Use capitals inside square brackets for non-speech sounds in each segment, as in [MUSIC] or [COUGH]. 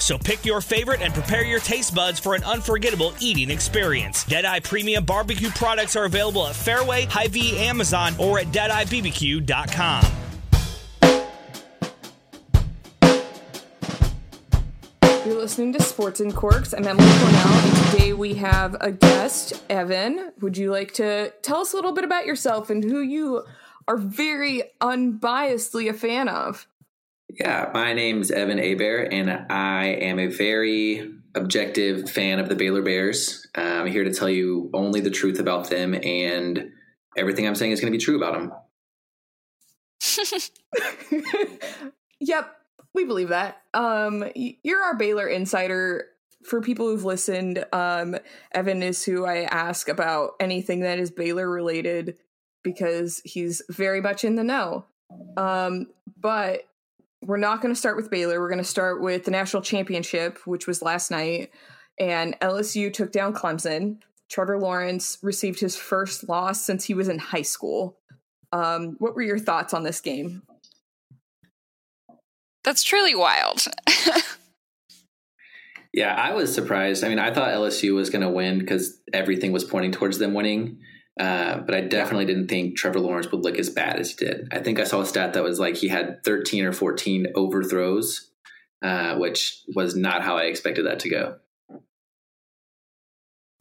So pick your favorite and prepare your taste buds for an unforgettable eating experience. Deadeye Premium Barbecue products are available at Fairway, Hy-Vee, Amazon, or at DeadeyeBBQ.com. You're listening to Sports and Quirks. I'm Emily Cornell, and today we have a guest, Evan. Would you like to tell us a little bit about yourself and who you are very unbiasedly a fan of? Yeah, my name is Evan Abear, and I am a very objective fan of the Baylor Bears. I'm here to tell you only the truth about them, and everything I'm saying is going to be true about them. [LAUGHS] yep, we believe that. Um, you're our Baylor insider. For people who've listened, um, Evan is who I ask about anything that is Baylor related because he's very much in the know. Um, but we're not going to start with Baylor. We're going to start with the national championship, which was last night. And LSU took down Clemson. Trevor Lawrence received his first loss since he was in high school. Um, what were your thoughts on this game? That's truly wild. [LAUGHS] yeah, I was surprised. I mean, I thought LSU was going to win because everything was pointing towards them winning. Uh, but I definitely didn't think Trevor Lawrence would look as bad as he did. I think I saw a stat that was like he had 13 or 14 overthrows, uh, which was not how I expected that to go.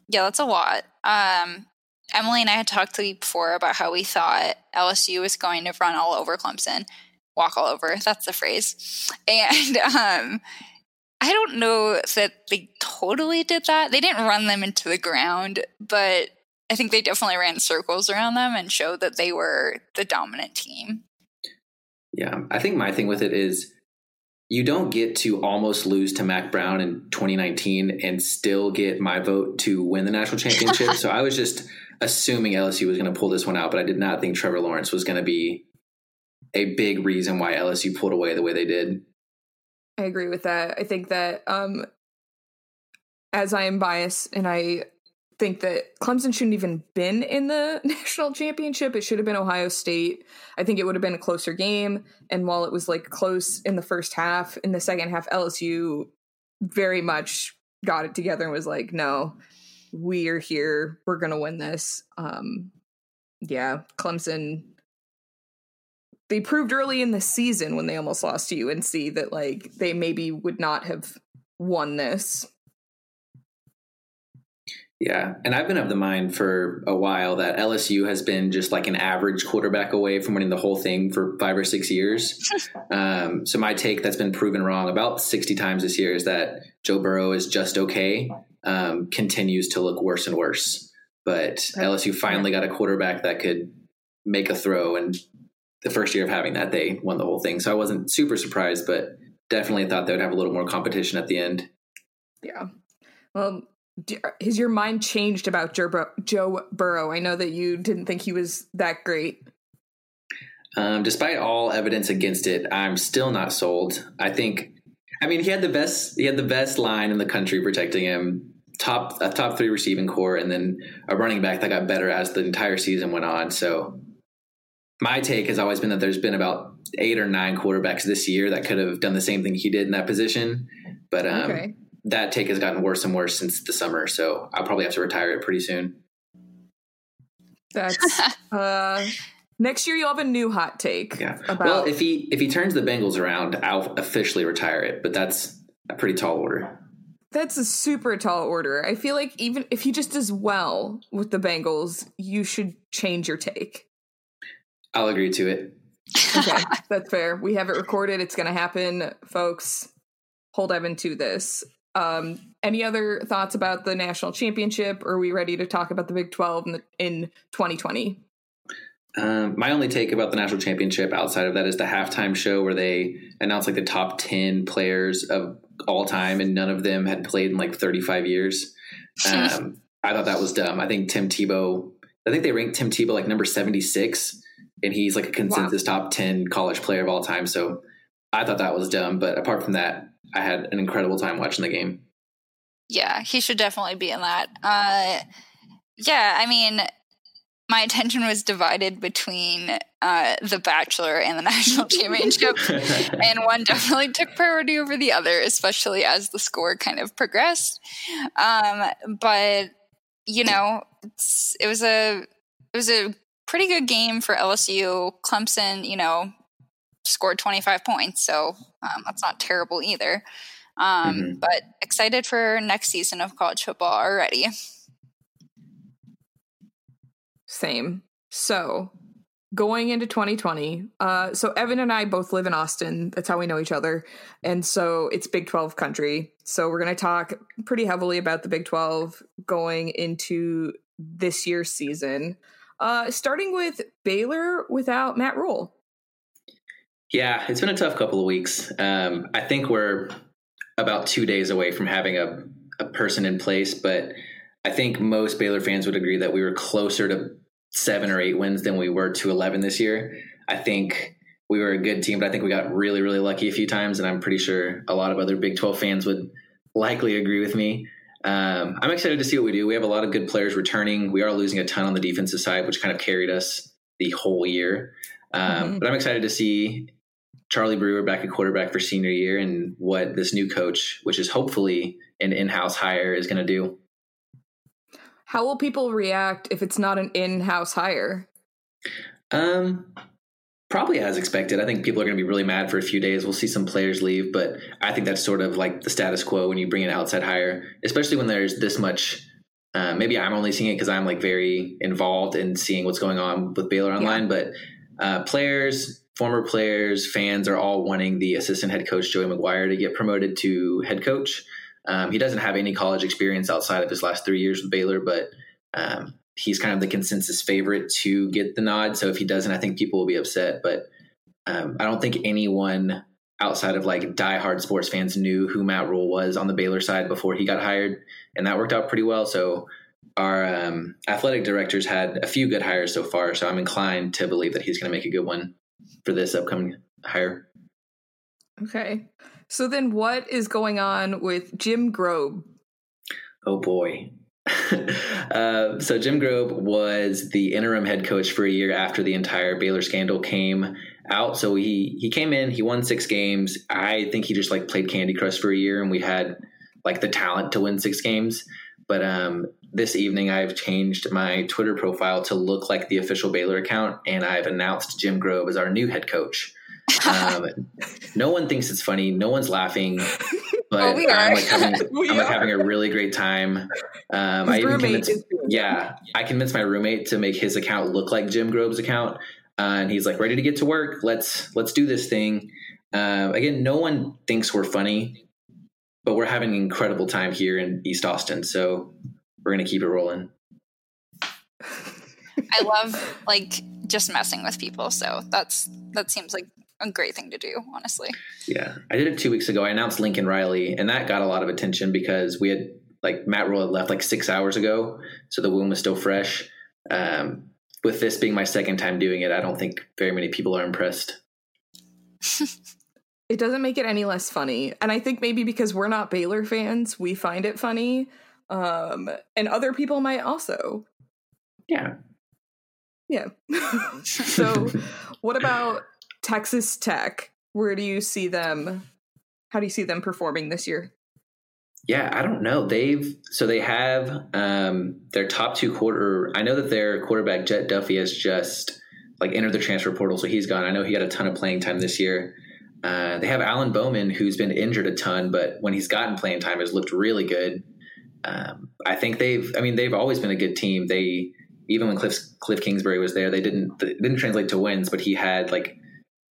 Yeah, that's a lot. Um, Emily and I had talked to you before about how we thought LSU was going to run all over Clemson, walk all over. That's the phrase. And [LAUGHS] um, I don't know that they totally did that. They didn't run them into the ground, but I think they definitely ran circles around them and showed that they were the dominant team. Yeah, I think my thing with it is you don't get to almost lose to Mack Brown in 2019 and still get my vote to win the national championship. [LAUGHS] so I was just assuming LSU was going to pull this one out, but I did not think Trevor Lawrence was going to be a big reason why LSU pulled away the way they did. I agree with that. I think that um as I am biased and I think that Clemson shouldn't even been in the [LAUGHS] national championship. It should have been Ohio State. I think it would have been a closer game. And while it was like close in the first half, in the second half, LSU very much got it together and was like, no, we're here. We're to win this. Um, yeah, Clemson. They proved early in the season when they almost lost to UNC that like they maybe would not have won this yeah, and I've been of the mind for a while that LSU has been just like an average quarterback away from winning the whole thing for five or six years. [LAUGHS] um, so my take that's been proven wrong about sixty times this year is that Joe Burrow is just okay, um, continues to look worse and worse. But LSU finally got a quarterback that could make a throw, and the first year of having that, they won the whole thing. So I wasn't super surprised, but definitely thought they would have a little more competition at the end. Yeah. Well, has your mind changed about Joe Burrow? I know that you didn't think he was that great. Um, despite all evidence against it, I'm still not sold. I think, I mean, he had the best he had the best line in the country protecting him. Top a top three receiving corps, and then a running back that got better as the entire season went on. So, my take has always been that there's been about eight or nine quarterbacks this year that could have done the same thing he did in that position. But um, okay that take has gotten worse and worse since the summer. So I'll probably have to retire it pretty soon. That's [LAUGHS] uh next year you'll have a new hot take. Yeah. About- well, if he if he turns the Bengals around, I'll officially retire it, but that's a pretty tall order. That's a super tall order. I feel like even if he just does well with the Bengals, you should change your take. I'll agree to it. okay, [LAUGHS] that's fair. We have it recorded. It's going to happen, folks. Hold Evan to this. Um, any other thoughts about the national championship? Or are we ready to talk about the Big 12 in, the, in 2020? Um, my only take about the national championship outside of that is the halftime show where they announced like the top 10 players of all time, and none of them had played in like 35 years. Um, [LAUGHS] I thought that was dumb. I think Tim Tebow. I think they ranked Tim Tebow like number 76, and he's like a consensus wow. top 10 college player of all time. So I thought that was dumb. But apart from that, I had an incredible time watching the game. Yeah, he should definitely be in that. Uh, yeah, I mean, my attention was divided between uh, The Bachelor and the [LAUGHS] National Championship, [LAUGHS] and one definitely took priority over the other, especially as the score kind of progressed. Um, but you know, it was a it was a pretty good game for LSU. Clemson, you know, scored 25 points, so um, that's not terrible either. Um, mm-hmm. But excited for next season of college football already. Same. So going into 2020, uh, so Evan and I both live in Austin. That's how we know each other. And so it's Big 12 country. So we're going to talk pretty heavily about the Big 12 going into this year's season. Uh, starting with Baylor without Matt Rhule. Yeah, it's been a tough couple of weeks. Um, I think we're about two days away from having a, a person in place, but I think most Baylor fans would agree that we were closer to seven or eight wins than we were to 11 this year. I think we were a good team, but I think we got really, really lucky a few times. And I'm pretty sure a lot of other Big 12 fans would likely agree with me. Um, I'm excited to see what we do. We have a lot of good players returning. We are losing a ton on the defensive side, which kind of carried us the whole year. Um, mm-hmm. But I'm excited to see Charlie Brewer back at quarterback for senior year and what this new coach, which is hopefully an in house hire, is going to do. How will people react if it's not an in-house hire? Um, probably as expected. I think people are going to be really mad for a few days. We'll see some players leave, but I think that's sort of like the status quo when you bring an outside hire, especially when there's this much. Uh, maybe I'm only seeing it because I'm like very involved in seeing what's going on with Baylor online, yeah. but uh, players, former players, fans are all wanting the assistant head coach Joey McGuire to get promoted to head coach. Um, he doesn't have any college experience outside of his last three years with Baylor, but um, he's kind of the consensus favorite to get the nod. So if he doesn't, I think people will be upset. But um, I don't think anyone outside of like diehard sports fans knew who Matt Rhule was on the Baylor side before he got hired, and that worked out pretty well. So our um, athletic directors had a few good hires so far. So I'm inclined to believe that he's going to make a good one for this upcoming hire. Okay. So then, what is going on with Jim Grobe? Oh boy. [LAUGHS] uh, so Jim Grobe was the interim head coach for a year after the entire Baylor scandal came out. So he he came in, he won six games. I think he just like played Candy Crush for a year, and we had like the talent to win six games. But um, this evening, I've changed my Twitter profile to look like the official Baylor account, and I've announced Jim Grobe as our new head coach. Um, [LAUGHS] no one thinks it's funny. No one's laughing. [LAUGHS] But oh, I'm like having, [LAUGHS] I'm like having a really great time. Um, I even convinced, yeah, I convinced my roommate to make his account look like Jim Grobe's account, uh, and he's like ready to get to work. Let's let's do this thing. Uh, again, no one thinks we're funny, but we're having an incredible time here in East Austin. So we're gonna keep it rolling. [LAUGHS] I love like just messing with people. So that's that seems like a great thing to do, honestly. Yeah. I did it two weeks ago. I announced Lincoln Riley, and that got a lot of attention because we had, like, Matt Rhule had left like six hours ago. So the wound was still fresh. Um, with this being my second time doing it, I don't think very many people are impressed. [LAUGHS] it doesn't make it any less funny. And I think maybe because we're not Baylor fans, we find it funny. Um, and other people might also. Yeah. Yeah. [LAUGHS] so, what about Texas Tech, where do you see them? How do you see them performing this year? Yeah, I don't know. They've so they have um, their top two quarter. I know that their quarterback Jett Duffey has just like entered the transfer portal, so he's gone. I know he got a ton of playing time this year. Uh, they have Alan Bowman, who's been injured a ton, but when he's gotten playing time, has looked really good. Um, I think they've. I mean, they've always been a good team. They even when Cliff Cliff Kingsbury was there, they didn't they didn't translate to wins, but he had like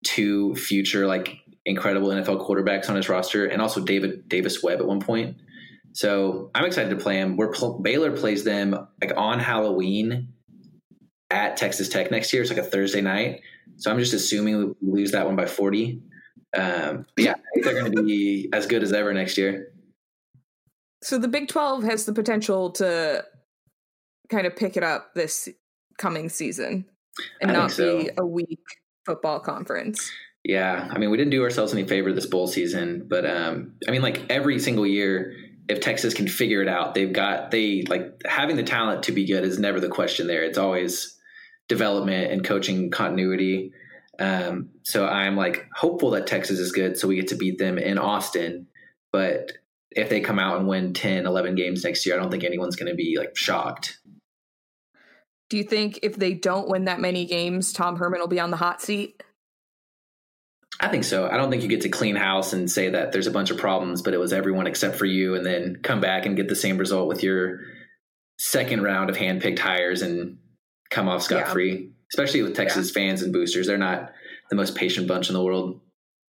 two future like incredible NFL quarterbacks on his roster, and also David Davis Webb at one point. So I'm excited to play him. Where pl- Baylor plays them like on Halloween at Texas Tech next year. It's like a Thursday night. So I'm just assuming we lose that one by 40. Um, yeah, they're going to be as good as ever next year. So the Big 12 has the potential to kind of pick it up this coming season and not so. be a weak football conference. Yeah, I mean, we didn't do ourselves any favor this bowl season, but um, I mean, like every single year, if Texas can figure it out, they've got they like having the talent to be good is never the question. There, it's always development and coaching continuity. Um, so I'm like hopeful that Texas is good, so we get to beat them in Austin. But if they come out and win 10, 11 games next year, I don't think anyone's going to be like shocked. Do you think if they don't win that many games, Tom Herman will be on the hot seat? I think so. I don't think you get to clean house and say that there's a bunch of problems, but it was everyone except for you, and then come back and get the same result with your second round of handpicked hires and come off scot free. Yeah. Especially with Texas yeah. fans and boosters, they're not the most patient bunch in the world.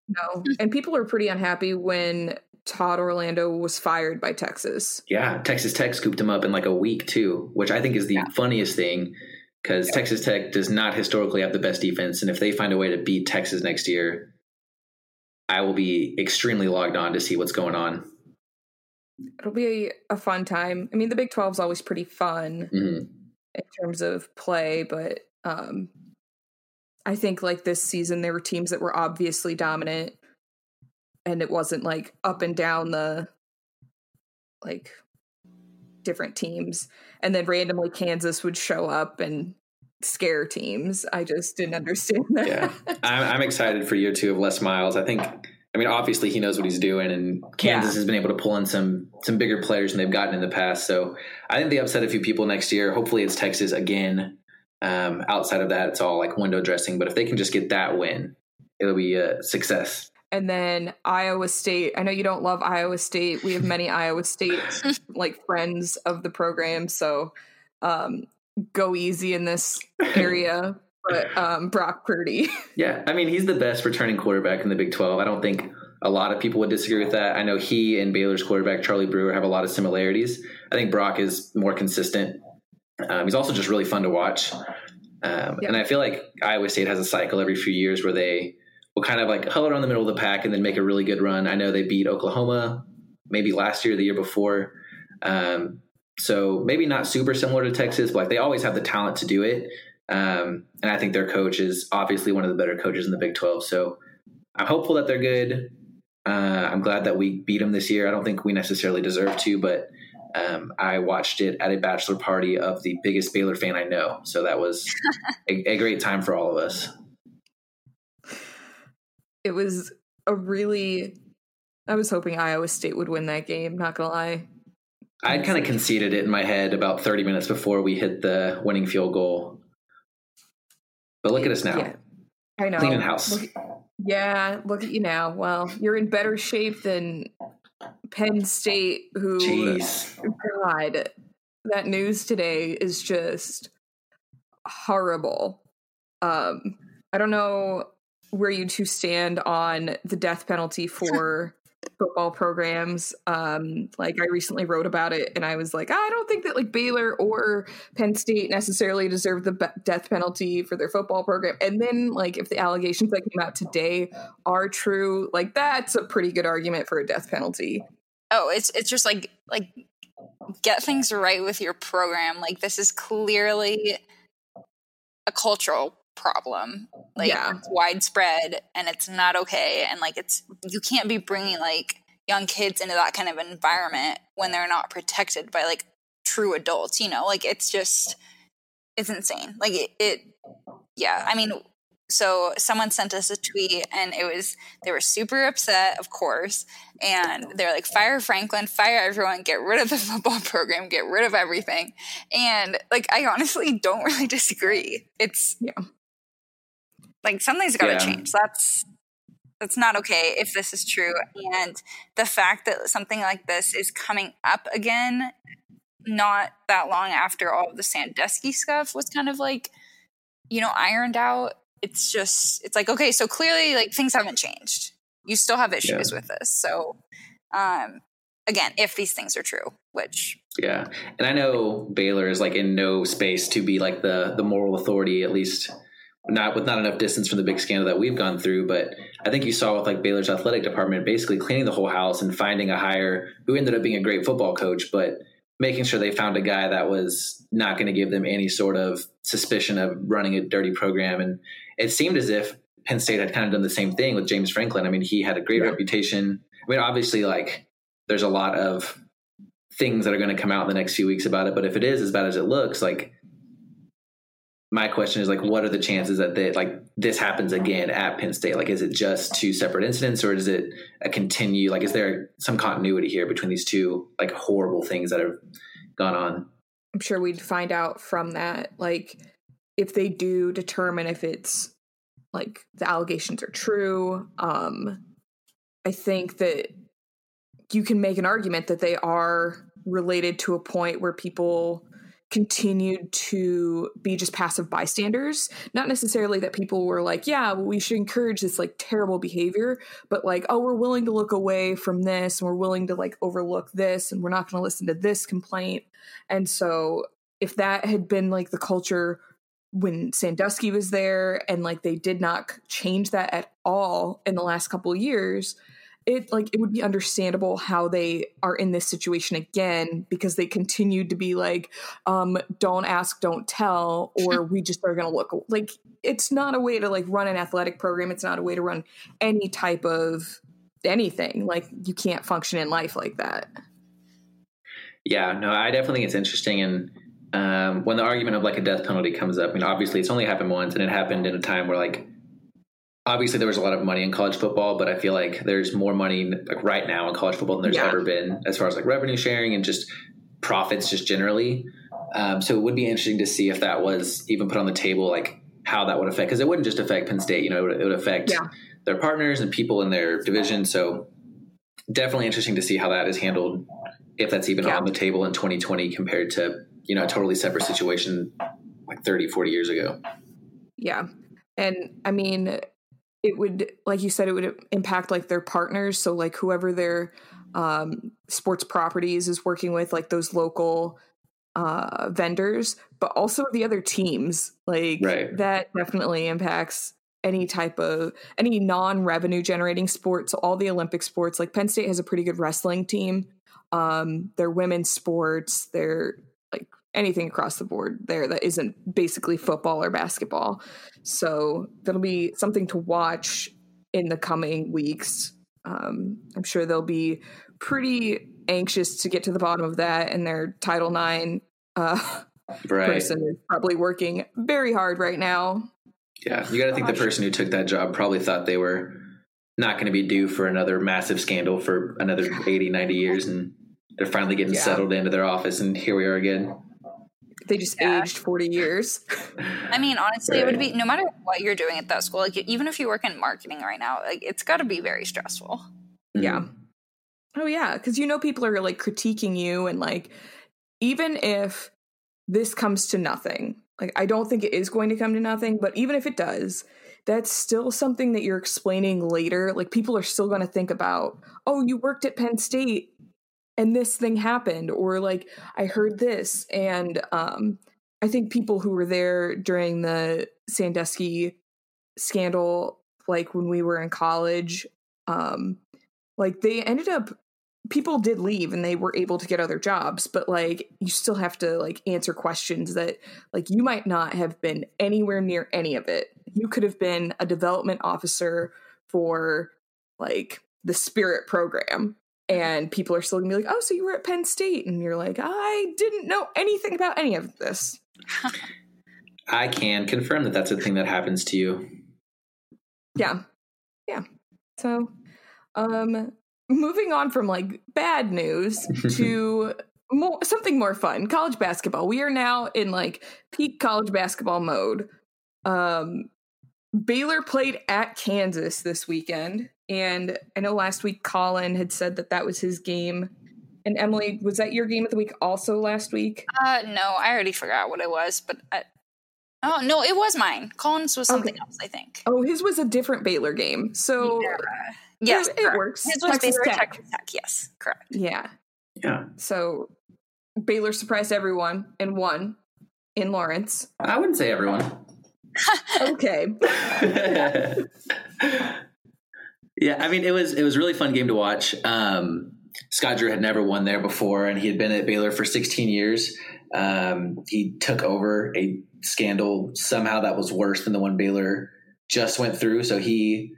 No, and people are pretty unhappy when Todd Orlando was fired by Texas. Yeah, Texas Tech scooped him up in like a week too, which I think is the yeah. funniest thing because yeah. Texas Tech does not historically have the best defense, and if they find a way to beat Texas next year, I will be extremely logged on to see what's going on. It'll be a, a fun time. I mean, the Big 12 is always pretty fun mm-hmm. in terms of play, but um, I think like this season, there were teams that were obviously dominant, and it wasn't like up and down the like different teams. And then randomly Kansas would show up and scare teams. I just didn't understand that. Yeah, I'm, I'm, excited for year two of Les Miles. I think, I mean, obviously he knows what he's doing, and Kansas yeah. has been able to pull in some some bigger players than they've gotten in the past. So I think they upset a few people next year. Hopefully, it's Texas again. Um, outside of that, it's all like window dressing. But if they can just get that win, it'll be a success. And then Iowa State. I know you don't love Iowa State. We have many [LAUGHS] Iowa State like friends of the program, so um, go easy in this area. but um, Brock Purdy. [LAUGHS] yeah, I mean he's the best returning quarterback in the Big Twelve. I don't think a lot of people would disagree with that. I know he and Baylor's quarterback Charlie Brewer have a lot of similarities. I think Brock is more consistent. Um, he's also just really fun to watch. Um, yep. And I feel like Iowa State has a cycle every few years where they will kind of like huddle around the middle of the pack and then make a really good run. I know they beat Oklahoma maybe last year, the year before. Um, so maybe not super similar to Texas, but like they always have the talent to do it. Um, and I think their coach is obviously one of the better coaches in the Big 12. So I'm hopeful that they're good. Uh, I'm glad that we beat them this year. I don't think we necessarily deserve to, but um, I watched it at a bachelor party of the biggest Baylor fan I know. So that was [LAUGHS] a, a great time for all of us. It was a really. I was hoping Iowa State would win that game. Not gonna lie. I'd kind of conceded it in my head about 30 minutes before we hit the winning field goal. But look at us now. Yeah, I know. Cleaning house. Look, yeah, look at you now. Well, you're in better shape than Penn State, who, Jeez. God, that news today is just horrible. Um, I don't know where you two stand on the death penalty for football programs. Um, like I recently wrote about it, and I was like, I don't think that like Baylor or Penn State necessarily deserve the be- death penalty for their football program. And then like if the allegations that came out today are true, like that's a pretty good argument for a death penalty. Oh, it's it's just like like get things right with your program. Like this is clearly a cultural problem like yeah. it's widespread and it's not okay and like it's you can't be bringing like young kids into that kind of environment when they're not protected by like true adults you know? Like it's just it's insane. Like it, it yeah i mean so someone sent us a tweet and it was they were super upset of course and they're like fire franklin fire everyone get rid of the [LAUGHS] football program get rid of everything. And like i honestly don't [LAUGHS] really disagree. It's yeah like something's got to yeah. change. That's that's not okay if this is true. And the fact that something like this is coming up again, not that long after all the Sandusky stuff was kind of like, you know, ironed out. It's just, it's like, okay, so clearly like things haven't changed. You still have issues yeah. with this. So, um, again, if these things are true, which yeah, and I know Baylor is like in no space to be like the the moral authority, at least not with not enough distance from the big scandal that we've gone through, but I think you saw with like Baylor's athletic department basically cleaning the whole house and finding a hire who ended up being a great football coach, but making sure they found a guy that was not going to give them any sort of suspicion of running a dirty program. And it seemed as if Penn State had kind of done the same thing with James Franklin. I mean, he had a great yeah. reputation. I mean, obviously, like there's a lot of things that are going to come out in the next few weeks about it, but if it is as bad as it looks, like my question is like what are the chances that they like this happens again at Penn State? Like is it just two separate incidents or is it a continue like is there some continuity here between these two like horrible things that have gone on? I'm sure we'd find out from that like if they do determine if it's like the allegations are true um I think that you can make an argument that they are related to a point where people continued to be just passive bystanders. Not necessarily that people were like yeah we should encourage this like terrible behavior but like oh we're willing to look away from this and we're willing to like overlook this and we're not going to listen to this complaint. And so if that had been like the culture when Sandusky was there and like they did not change that at all in the last couple years it like it would be understandable how they are in this situation again because they continued to be like um don't ask don't tell [LAUGHS] or we just are going to look like it's not a way to like run an athletic program. It's not a way to run any type of anything. Like you can't function in life like that. Yeah no i definitely think it's interesting and um, when the argument of like a death penalty comes up, I mean, obviously it's only happened once, and it happened in a time where like obviously there was a lot of money in college football, but I feel like there's more money like right now in college football than there's yeah. ever been as far as like revenue sharing and just profits just generally. Um, so it would be interesting to see if that was even put on the table, like how that would affect, because it wouldn't just affect Penn State, you know, it would, it would affect yeah. their partners and people in their division. So definitely interesting to see how that is handled, if that's even yeah. on the table in 2020 compared to, you know, a totally separate situation like 30, 40 years ago. Yeah. And I mean, it would like you said it would impact like their partners. So like whoever their um, sports properties is working with like those local uh, vendors but also the other teams like right. that definitely impacts any type of any non-revenue generating sports. So all the olympic sports like penn state has a pretty good wrestling team. Um their women's sports their anything across the board there that isn't basically football or basketball. So that'll be something to watch in the coming weeks. Um, I'm sure they'll be pretty anxious to get to the bottom of that, and their Title IX uh, [LAUGHS] right. person is probably working very hard right now. Yeah, you got to think the person who took that job probably thought they were not going to be due for another massive scandal for another 80, 90 years, and they're finally getting yeah. settled into their office, and here we are again. They just yeah. aged 40 years. I mean, honestly, right. it would be no matter what you're doing at that school, like even if you work in marketing right now, like it's got to be very stressful. Mm-hmm. Yeah. Oh yeah, cuz you know people are like critiquing you and like even if this comes to nothing. Like I don't think it is going to come to nothing, but even if it does, that's still something that you're explaining later. Like people are still going to think about, "Oh, you worked at Penn State and this thing happened or like i heard this and um i think people who were there during the sandusky scandal like when we were in college um like they ended up people did leave and they were able to get other jobs but like you still have to like answer questions that like you might not have been anywhere near any of it. You could have been a development officer for like the spirit program and people are still gonna be like, "Oh, so you were at Penn State?" And you're like, "I didn't know anything about any of this." [LAUGHS] I can confirm that that's a thing that happens to you. Yeah, yeah. So, um, moving on from like bad news [LAUGHS] to more something more fun, college basketball. We are now in like peak college basketball mode. Um, Baylor played at Kansas this weekend. And I know last week Colin had said that that was his game. And Emily, was that your game of the week also last week? Uh, no, I already forgot what it was, but I, oh no, it was mine. Colin's was something okay. else, I think. Oh, his was a different Baylor game. So yeah. yes, it, it, works. His was Texas Baylor Tech. Texas Tech. Yes, correct. Yeah, yeah. So Baylor surprised everyone and won in Lawrence. I wouldn't say everyone. [LAUGHS] okay. [LAUGHS] yeah, I mean it was it was a really fun game to watch. Um, Scott Drew had never won there before, and he had been at Baylor for 16 years. Um, he took over a scandal somehow that was worse than the one Baylor just went through. So he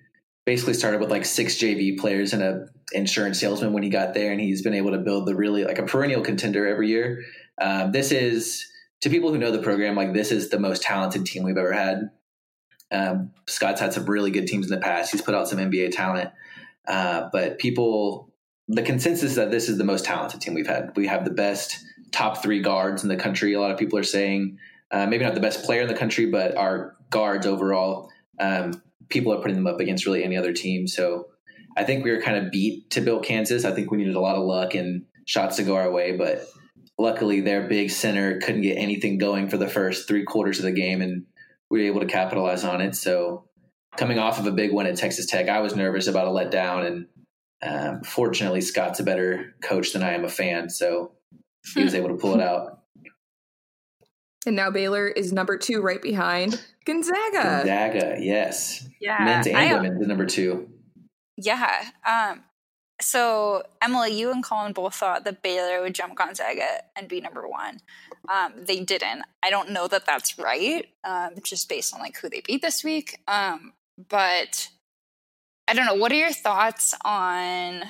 basically started with like six JV players and a insurance salesman when he got there, and he's been able to build the really like a perennial contender every year. Um, this is to people who know the program, like this is the most talented team we've ever had. Um, Scott's had some really good teams in the past. He's put out some NBA talent, uh, but people, the consensus is that this is the most talented team we've had. We have the best top three guards in the country. A lot of people are saying uh, maybe not the best player in the country, but our guards overall. Um, people are putting them up against really any other team. So I think we were kind of beat to build Kansas. I think we needed a lot of luck and shots to go our way, but luckily their big center couldn't get anything going for the first three quarters of the game, and we were able to capitalize on it. So coming off of a big win at Texas Tech, I was nervous about a letdown, and um, fortunately Scott's a better coach than I am a fan, so he was able to pull it out. And now Baylor is number two, right behind Gonzaga. Gonzaga, yes. Yeah, men's and I- women's number two. Yeah. Um, so Emily, you and Colin both thought that Baylor would jump Gonzaga and be number one. Um, they didn't. I don't know that that's right, um, just based on like who they beat this week. Um, but I don't know. What are your thoughts on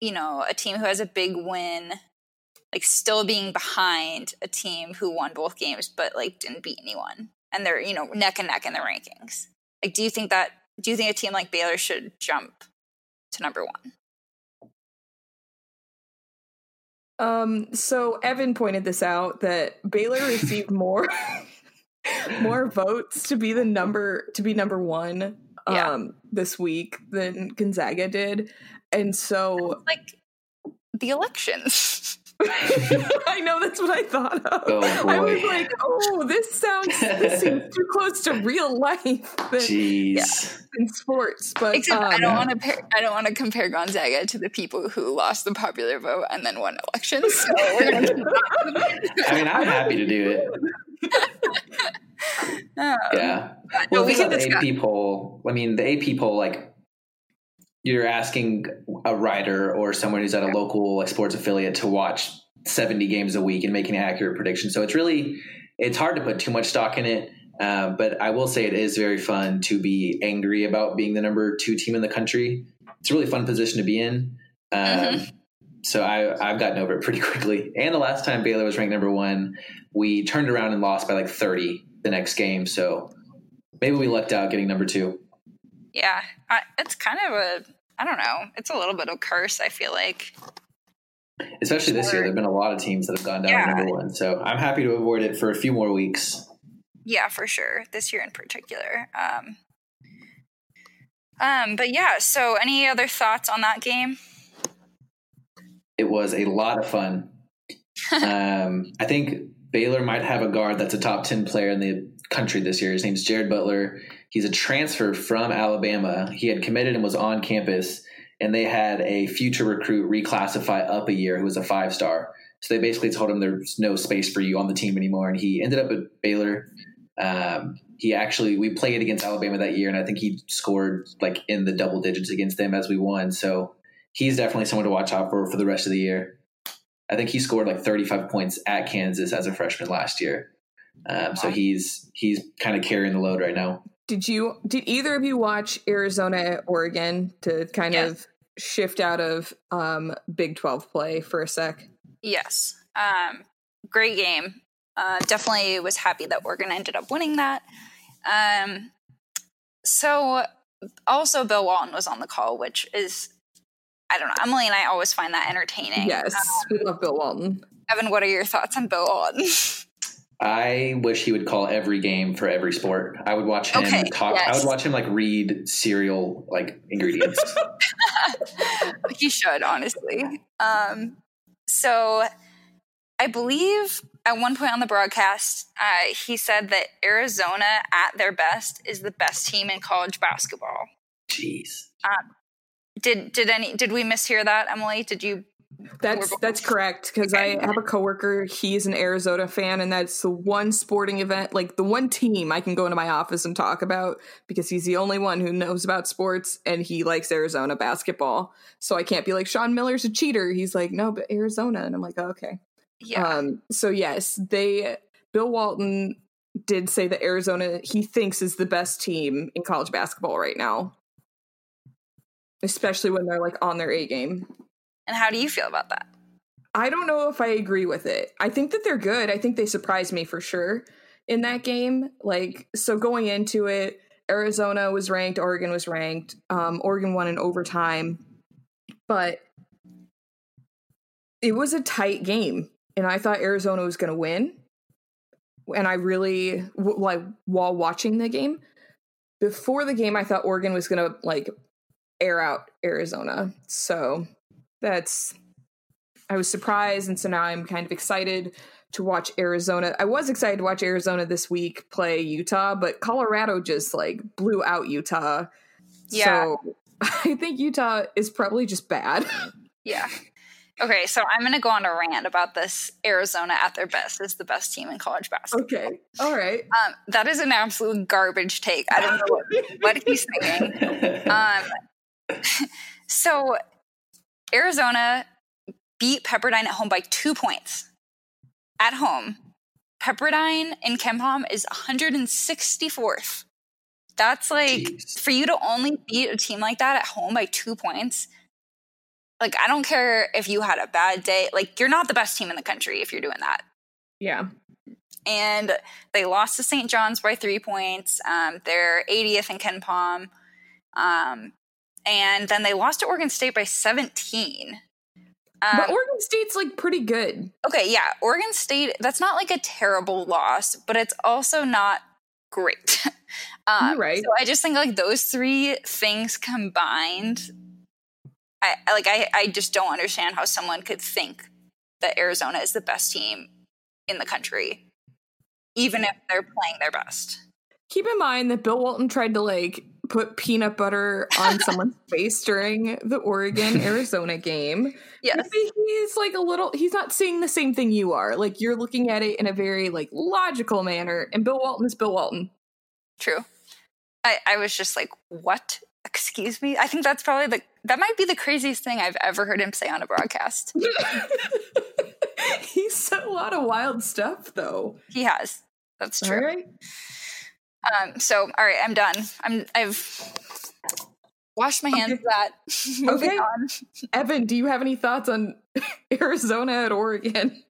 you know a team who has a big win, like still being behind a team who won both games but like didn't beat anyone, and they're you know neck and neck in the rankings. Like, do you think that? Do you think a team like Baylor should jump to number one? Um, so Evan pointed this out that Baylor received [LAUGHS] more more votes to be the number to be number one um Yeah. this week than Gonzaga did. And so like the elections. [LAUGHS] [LAUGHS] I know that's what I thought of. Oh, I was like, oh, this sounds this seems [LAUGHS] too close to real life than Jeez. in sports. But Except I um, don't want to. Par- I don't want to compare Gonzaga to the people who lost the popular vote and then won elections. So we're gonna keep I mean, I'm happy to do it. [LAUGHS] Um, Yeah. no, Well, we think the discuss. AP poll. I mean, the AP poll, like, you're asking a writer or someone who's at a local like sports affiliate to watch 70 games a week and make an accurate prediction. So it's really it's hard to put too much stock in it. Uh, but I will say it is very fun to be angry about being the number two team in the country. It's a really fun position to be in. Um, Mhm. So I, I've gotten over it pretty [LAUGHS] quickly. And the last time Baylor was ranked number one, we turned around and lost by like 30 the next game. So maybe we lucked out getting number two. Yeah, I, it's kind of a. I don't know. It's a little bit of a curse. I feel like. Especially this year, there have been a lot of teams that have gone down Yeah. number one. So I'm happy to avoid it for a few more weeks. Yeah, for sure. This year in particular. Um, um, but yeah. So, any other thoughts on that game? It was a lot of fun. [LAUGHS] um, I think Baylor might have a guard that's a top 10 player in the country this year. His name's Jared Butler. He's a transfer from Alabama. He had committed and was on campus, and they had a future recruit reclassify up a year who was a five star. So they basically told him there's no space for you on the team anymore. And he ended up at Baylor. Um, he actually, we played against Alabama that year, and I think he scored like in the double digits against them as we won. So he's definitely someone to watch out for for the rest of the year. I think he scored like 35 points at Kansas as a freshman last year. Um, so he's he's kind of carrying the load right now. Did you did either of you watch Arizona at Oregon to kind Yes. of shift out of um Big 12 play for a sec? Yes. Um, great game. Uh, definitely was happy that Oregon ended up winning that. Um, so also Bill Walton was on the call, which is I don't know. Emily and I always find that entertaining. Yes, we love Bill Walton. Evan, what are your thoughts on Bill Walton? [LAUGHS] I wish he would call every game for every sport. I would watch him Okay, talk. I would watch him like read cereal like ingredients. [LAUGHS] [LAUGHS] he should honestly um so i believe at one point on the broadcast uh, he said that arizona at their best is the best team in college basketball Jeez. Um, did did any did we mishear that emily did you That's that's correct because I have a coworker. He's an Arizona fan, and that's the one sporting event, like the one team I can go into my office and talk about because he's the only one who knows about sports and he likes Arizona basketball. So I can't be like Sean Miller's a cheater. He's like, no, but Arizona, and I'm like, oh, okay. Yeah. Um. So yes, they Bill Walton did say that Arizona he thinks is the best team in college basketball right now, especially when they're like on their A game. And how do you feel about that? I don't know if I agree with it. I think that they're good. I think they surprised me for sure in that game. Like, so going into it, Arizona was ranked, Oregon was ranked. Um, Oregon won in overtime, but it was a tight game, and I thought Arizona was going to win. And I really like while watching the game before the game, I thought Oregon was going to like air out Arizona. So that's I was surprised, and so now I'm kind of excited to watch Arizona. I was excited to watch Arizona this week play Utah, but Colorado just like blew out Utah. Yeah. So [LAUGHS] I think Utah is probably just bad. [LAUGHS] Yeah. Okay, so I'm going to go on a rant about this. Arizona at their best is the best team in college basketball. okay. All right. Um, that is an absolute garbage take. I don't know what, what he's thinking. [LAUGHS] Um, so Arizona beat Pepperdine at home by two points. At home, Pepperdine in KenPom is 164th. That's like Jeez. for you to only beat a team like that at home by two points. Like I don't care if you had a bad day. Like you're not the best team in the country if you're doing that Yeah. and they lost to St. John's by three points. Um, they're 80th in KenPom. Um, and then they lost to Oregon State by 17. Um, but Oregon State's like pretty good. okay, yeah, Oregon State, that's not like a terrible loss, but it's also not great. [LAUGHS] um, right. So I just think like those three things combined, I I- like I, I just don't understand how someone could think that Arizona is the best team in the country, even if they're playing their best. Keep in mind that Bill Walton tried to like put peanut butter on [LAUGHS] someone's face during the Oregon Arizona game. Yes. Maybe he's like a little he's not seeing the same thing you are. Like you're looking at it in a very like logical manner. And Bill Walton is Bill Walton. True. I, I was just like, what? Excuse me? I think that's probably the that might be the craziest thing I've ever heard him say on a broadcast. [LAUGHS] he said a lot of wild stuff though. He has. That's true. right. Um, so all right, I'm done. I'm I've washed my hands of that. [LAUGHS] Moving Okay. on. Evan, do you have any thoughts on [LAUGHS] Arizona at Oregon?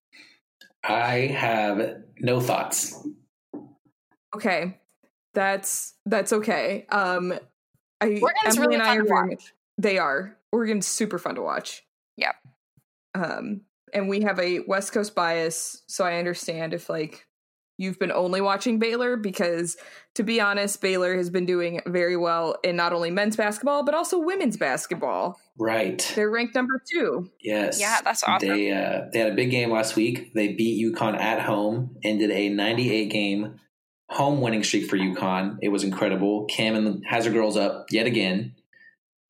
I have no thoughts. Okay. That's that's okay. Um I Oregon's Emily really and I fun are very much they are. Oregon's super fun to watch. Yep. Um and we have a West Coast bias, so I understand if like you've been only watching Baylor because to be honest, Baylor has been doing very well in not only men's basketball but also women's basketball. Right. They're ranked number 2. Yes. Yeah, that's awesome. They uh, they had a big game last week. They beat UConn at home, ended a 98 game home winning streak for UConn. It was incredible. Cam and has her girls up yet again.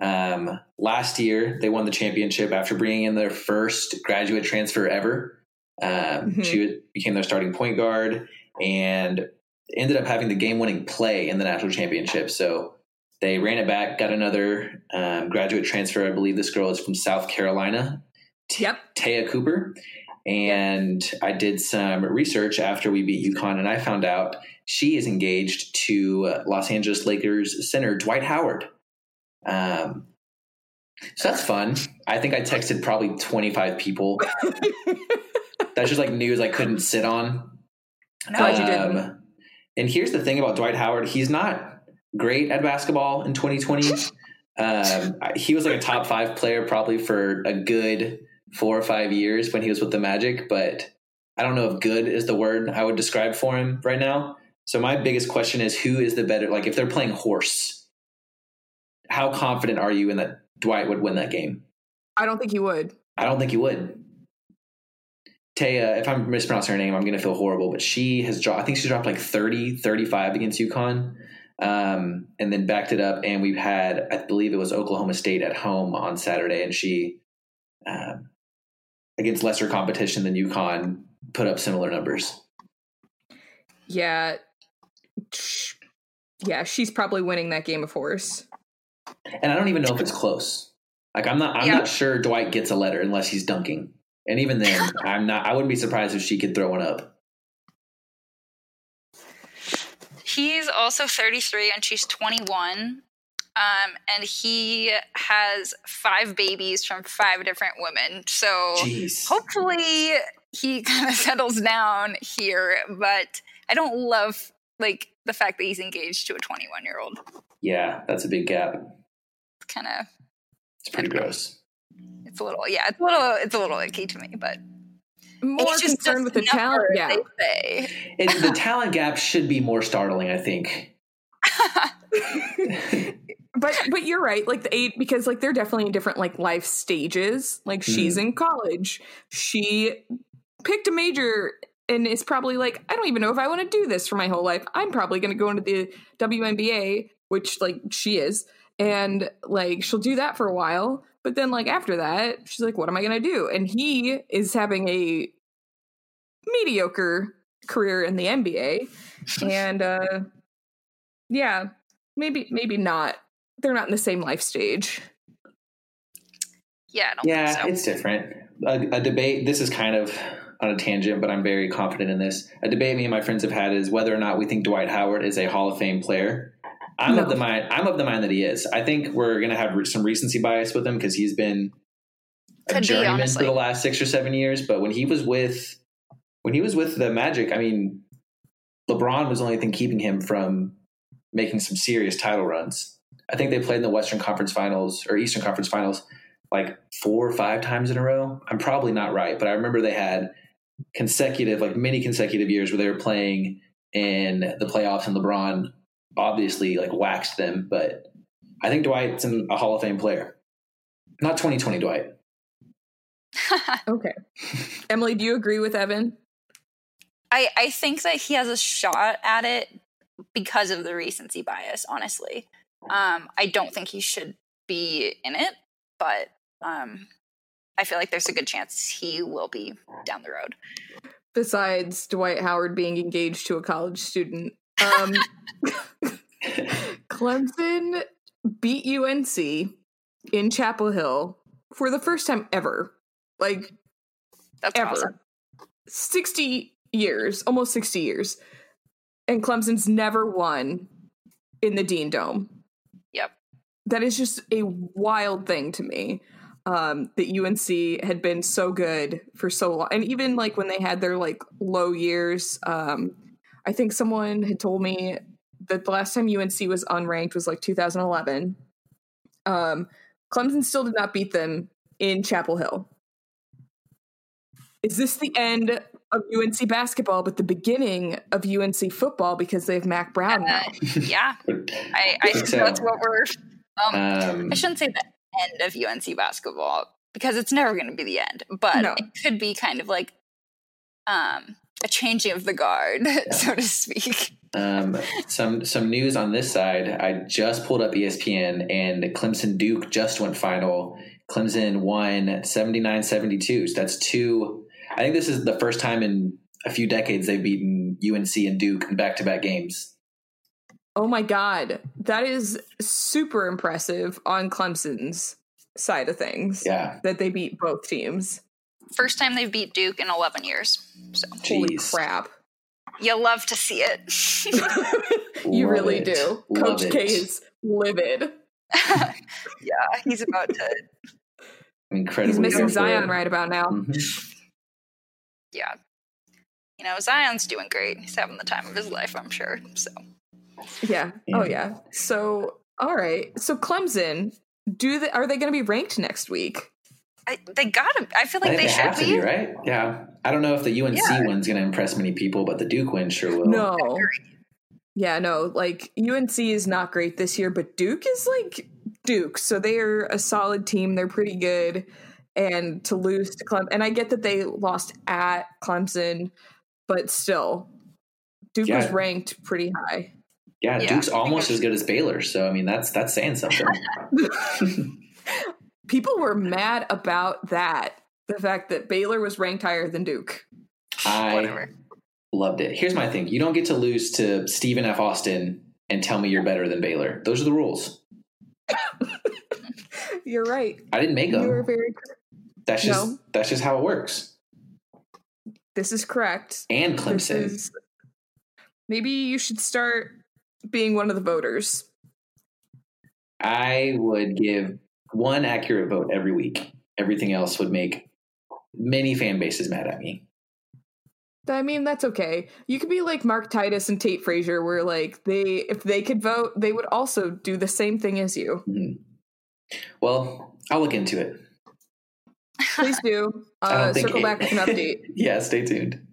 Um, last year they won the championship after bringing in their first graduate transfer ever. Um, Mhm. She became their starting point guard and ended up having the game winning play in the national championship. So they ran it back, got another um, graduate transfer. I believe this girl is from South Carolina. Yep. Te'a Cooper. And I did some research after we beat UConn, and I found out she is engaged to uh, Los Angeles Lakers center Dwight Howard. Um, so that's fun. I think I texted probably 25 people. [LAUGHS] That's just like news I couldn't sit on. Glad you didn't. Um, And here's the thing about Dwight Howard: he's not great at basketball in 2020. [LAUGHS] um, he was like a top five player probably for a good four or five years when he was with the Magic, but I don't know if good is the word I would describe for him right now. So my biggest question is, who is the better? Like, if they're playing horse, how confident are you in that Dwight would win that game? I don't think he would. I don't think he would. Te'a, if I'm mispronouncing her name, I'm going to feel horrible, but she has dropped, I think she dropped like 30, 35 against UConn um, and then backed it up. And we've had, I believe it was Oklahoma State at home on Saturday, and she um, against lesser competition than UConn put up similar numbers. Yeah. Yeah, she's probably winning that game of horse. And I don't even know if it's close. Like I'm not I'm Yeah. not sure Dwight gets a letter unless he's dunking. And even then, [LAUGHS] I'm not I wouldn't be surprised if she could throw one up. He's also 33 and she's 21. Um, and he has five babies from five different women. So Jeez. hopefully he [LAUGHS] kind of settles down here. But I don't love like the fact that he's engaged to a 21 year old. Yeah, that's a big gap. It's kind of It's pretty gross. It's a little yeah it's a little it's a little icky to me. But More it's just concerned with the talent. numbers, Yeah. they say. It, the [LAUGHS] talent gap should be more startling, I think. [LAUGHS] but but you're right like the eight because like they're definitely in different like life stages like she's mm-hmm. in college she picked a major and is probably like i don't even know if i want to do this for my whole life i'm probably going to go into the WNBA which like she is and like she'll do that for a while but then like after that she's like what am i going to do and he is having a mediocre career in the NBA [LAUGHS] and uh yeah maybe maybe not they're not in the same life stage Yeah, I don't Yeah, think so. it's different. A, a debate. This is kind of on a tangent, but I'm very confident in this. A debate me and my friends have had is whether or not we think Dwight Howard is a Hall of Fame player. I'm No. of the mind. I'm of the mind that he is. I think we're going to have re- some recency bias with him because he's been a Could be, journeyman for the last six or seven years. But when he was with when he was with the Magic, I mean, LeBron was the only thing keeping him from making some serious title runs. I think they played in the Western Conference Finals or Eastern Conference Finals like four or five times in a row. I'm probably not right, but I remember they had consecutive, like many consecutive years where they were playing in the playoffs and LeBron obviously like waxed them. But I think Dwight's an, a Hall of Fame player. Not 2020 Dwight. [LAUGHS] okay [LAUGHS] emily do you agree with evan I, I think that he has a shot at it because of the recency bias, honestly. Um, I don't think he should be in it, but um, I feel like there's a good chance he will be down the road. besides dwight howard being engaged to a college student um [LAUGHS] clemson beat unc in chapel hill for the first time ever like That's ever. awesome. 60 years, almost 60 years. And Clemson's never won in the Dean Dome. Yep. That is just a wild thing to me. Um, that UNC had been so good for so long. And even like when they had their like low years, um, I think someone had told me that the last time UNC was unranked was like 2011. Um, Clemson still did not beat them in Chapel Hill. Is this the end of UNC basketball, but the beginning of UNC football because they have Mack Brown now? Uh, [LAUGHS] yeah, I, I think think so. that's what we're. Um, Um, I shouldn't say the end of UNC basketball because it's never going to be the end, but No. it could be kind of like um, a changing of the guard, [LAUGHS] so to speak. Um, some some news on this side. I just pulled up ESPN and Clemson Duke just went final. Clemson won 79-72. So that's two. I think this is the first time in a few decades they've beaten UNC and Duke in back to back games. Oh my God. That is super impressive on Clemson's side of things. Yeah, That they beat both teams. First time they've beat Duke in 11 years. So Holy crap. you love to see it. [LAUGHS] you Love really it. do. Love Coach it. K is livid. [LAUGHS] yeah, he's about to. incredible. He's missing Zion right about now. Mhm. Yeah. You know, Zion's doing great. He's having the time of his life, I'm sure. So Yeah. Yeah. Oh yeah. So all right. So Clemson, do they are they going to be ranked next week? I, they gotta. I feel like think they, they, have should to be right. Yeah, I don't know if the UNC Yeah. one's going to impress many people, but the Duke win sure will. No. Yeah, no. Like UNC is not great this year, but Duke is like Duke. So they are a solid team. They're pretty good. And to lose to Clemson, and I get that they lost at Clemson, but still, Duke was ranked pretty high. Yeah, Yeah. Duke's almost as good as Baylor. So I mean, that's that's saying something. [LAUGHS] [LAUGHS] People were mad about that the fact that Baylor was ranked higher than Duke. I Whatever. loved it. Here's my thing: you don't get to lose to Stephen F. Austin and tell me you're better than Baylor. Those are the rules. [LAUGHS] You're right. I didn't make them. You are very. cor- that's just No. that's just how it works. This is correct. And This Clemson. is. Maybe you should start being one of the voters. I would give one accurate vote every week. Everything else would make many fan bases mad at me. I mean, that's okay. You could be like Mark Titus and Tate Frazier, where like they, if they could vote, they would also do the same thing as you. Mhm. Well, I'll look into it. Please do. [LAUGHS] Uh, circle it- back with an update. [LAUGHS] yeah, stay tuned.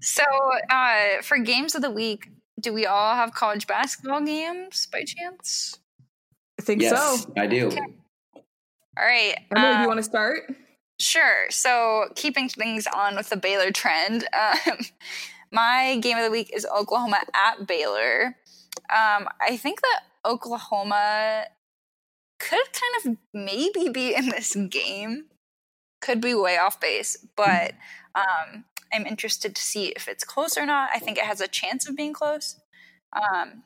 So, uh, for games of the week, do we all have college basketball games by chance? I think Yes, so. I do. All right. Emily, do uh, you want to start? Sure. So, keeping things on with the Baylor trend, [LAUGHS] um, my game of the week is Oklahoma at Baylor. Um, I think that Oklahoma could kind of maybe be in this game. Could be way off base, but um, I'm interested to see if it's close or not. I think it has a chance of being close, um,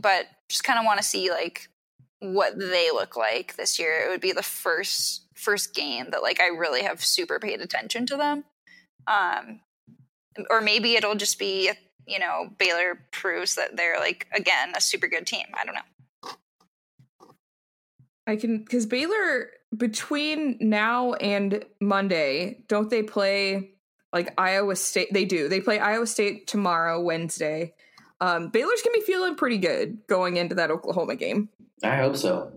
but just kind of want to see like what they look like this year. It would be the first first game that like I really have super paid attention to them. Um or maybe it'll just be you know Baylor proves that they're like again a super good team. I don't know. I can because Baylor between now and Monday, don't they play like Iowa State? They do. They play Iowa State tomorrow, Wednesday. Um, Baylor's gonna be feeling pretty good going into that Oklahoma game. I hope so.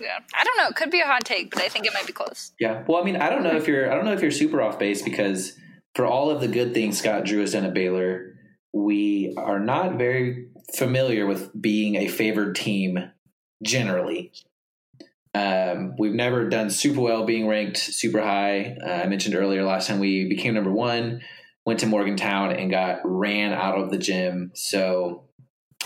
Yeah. I don't know. It could be a hot take, but I think it might be close. Yeah. Well, I mean, I don't know if you're I don't know if you're super off base because for all of the good things Scott Drew has done at Baylor, we are not very familiar with being a favored team generally. Um, we've never done super well being ranked super high. Uh, I mentioned earlier last time we became number one, went to Morgantown and got ran out of the gym. So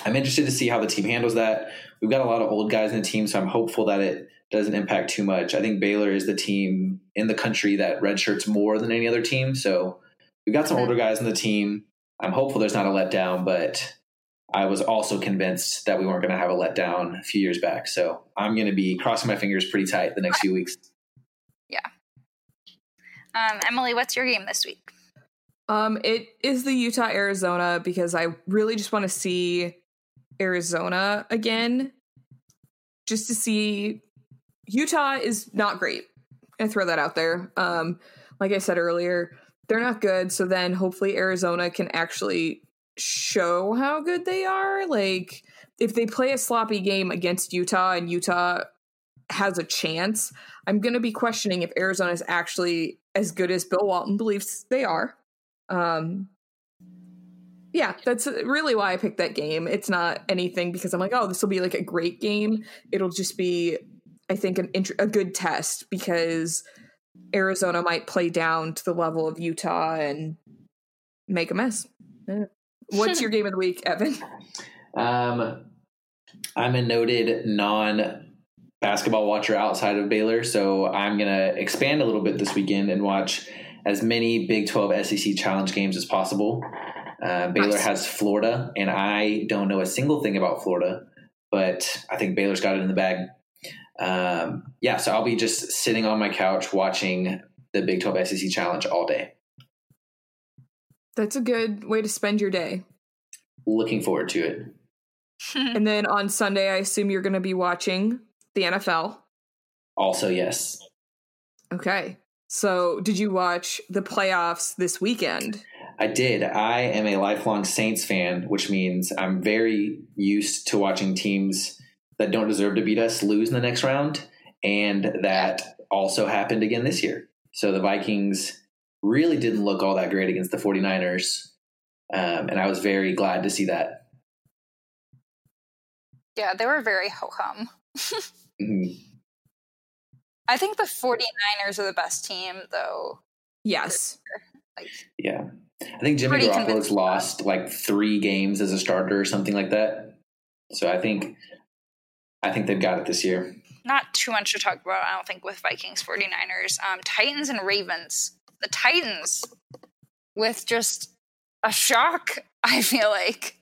I'm interested to see how the team handles that. We've got a lot of old guys in the team, so I'm hopeful that it doesn't impact too much. I think Baylor is the team in the country that redshirts more than any other team. So we've got some older guys in the team. I'm hopeful there's not a letdown, but I was also convinced that we weren't going to have a letdown a few years back. So I'm going to be crossing my fingers pretty tight the next few weeks. Yeah. Um, Emily, what's your game this week? Um, it is the Utah Arizona because I really just want to see Arizona again, just to see Utah is not great. I throw that out there. Um, like I said earlier, they're not good. So then hopefully Arizona can actually show how good they are. Like if they play a sloppy game against Utah and Utah has a chance, I'm going to be questioning if Arizona is actually as good as Bill Walton believes they are. Um, yeah, that's really why I picked that game. It's not anything because I'm like, oh, this will be like a great game. It'll just be, I think, an int- a good test because Arizona might play down to the level of Utah and make a mess. Yeah. What's your game of the week, Evan? Um, I'm a noted non basketball watcher outside of Baylor, so I'm going to expand a little bit this weekend and watch as many Big 12 SEC challenge games as possible. Uh, Baylor Nice. has Florida, and I don't know a single thing about Florida, but I think Baylor's got it in the bag. Um, yeah, so I'll be just sitting on my couch watching the Big 12 SEC challenge all day. That's a good way to spend your day. Looking forward to it. [LAUGHS] And then on Sunday, I assume you're going to be watching the NFL. Also, yes. Okay. So, did you watch the playoffs this weekend? I did. I am a lifelong Saints fan, which means I'm very used to watching teams that don't deserve to beat us lose in the next round. And that also happened again this year. So the Vikings really didn't look all that great against the 49ers. Um, and I was very glad to see that. yeah, they were very ho hum. [LAUGHS] Mhm. I think the 49ers are the best team, though. Yes. Like, Yeah. I think Jimmy Pretty Garoppolo's lost like three games as a starter or something like that. So I think I think they've got it this year. not too much to talk about, I don't think, with Vikings 49ers. Um, Titans and Ravens. The Titans with just a shock, [LAUGHS] I feel like.